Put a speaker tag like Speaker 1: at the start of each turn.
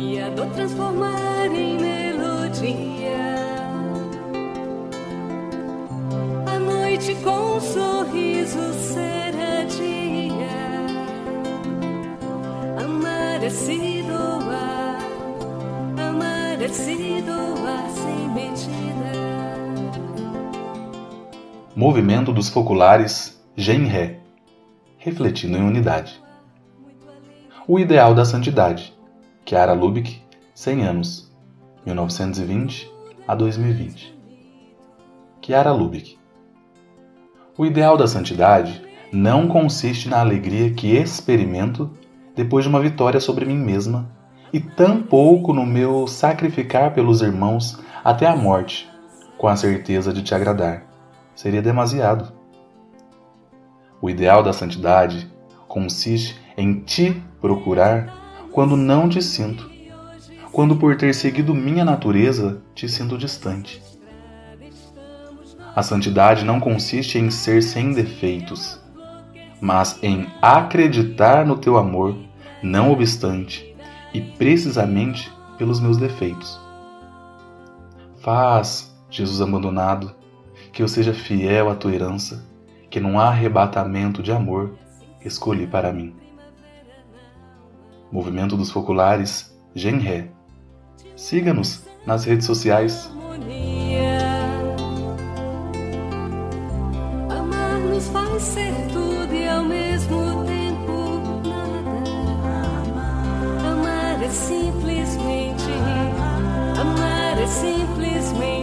Speaker 1: e a dor transformar em melodia. A noite com um sorriso será dia. Amar é se doar, amar é se doar sem medida.
Speaker 2: Movimento dos Foculares, Gen Ré, refletindo em unidade. O ideal da santidade Chiara Lubick, 100 anos, 1920 a 2020. Chiara Lubick. O ideal da santidade não consiste na alegria que experimento depois de uma vitória sobre mim mesma e tampouco no meu sacrificar pelos irmãos até a morte, com a certeza de te agradar. Seria demasiado. O ideal da santidade consiste em te procurar quando não te sinto, quando por ter seguido minha natureza te sinto distante. A santidade não consiste em ser sem defeitos, mas em acreditar no teu amor, não obstante, e precisamente pelos meus defeitos. Faz, Jesus abandonado, que eu seja fiel à tua herança, que num arrebatamento de amor escolhi para mim. Movimento dos Foculares, Genré. Siga-nos nas redes sociais.
Speaker 1: Amar nos faz ser tudo e ao mesmo tempo nada. Amar é simplesmente, amar é simplesmente